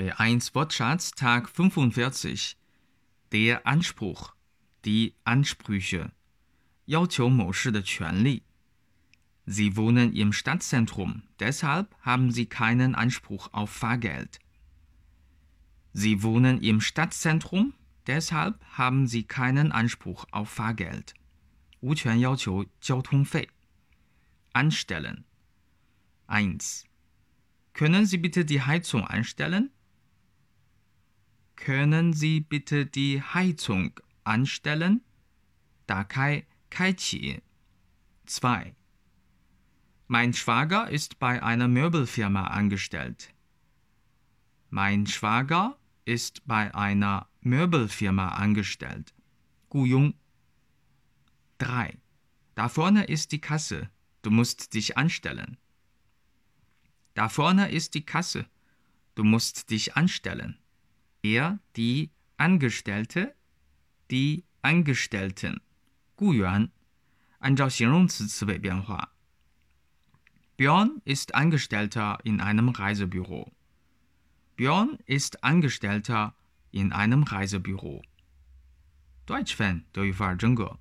B1 Wortschatz Tag 45. Der Anspruch, die Ansprüche, 要求某事的权利。Sie wohnen im Stadtzentrum, deshalb haben sie keinen Anspruch auf Fahrgeld. Sie wohnen im Stadtzentrum, deshalb haben sie keinen Anspruch auf Fahrgeld. 无权要求交通费。Anstellen. 1. Können Sie bitte die Heizung anstellen? Können Sie bitte die Heizung anstellen? 打开，开启。2. Mein Schwager ist bei einer Möbelfirma angestellt. Mein Schwager ist bei einer Möbelfirma angestellt. 雇佣。3. Da vorne ist die Kasse. Du musst dich anstellen. Da vorne ist die Kasse. Du musst dich anstellen. Er, die Angestellte, die Angestellten. 雇员，按照形容词词尾变化。Björn ist Angestellter in einem Reisebüro. Björn ist Angestellter in einem Reisebüro. Deutsch-Fan 德语范儿真格。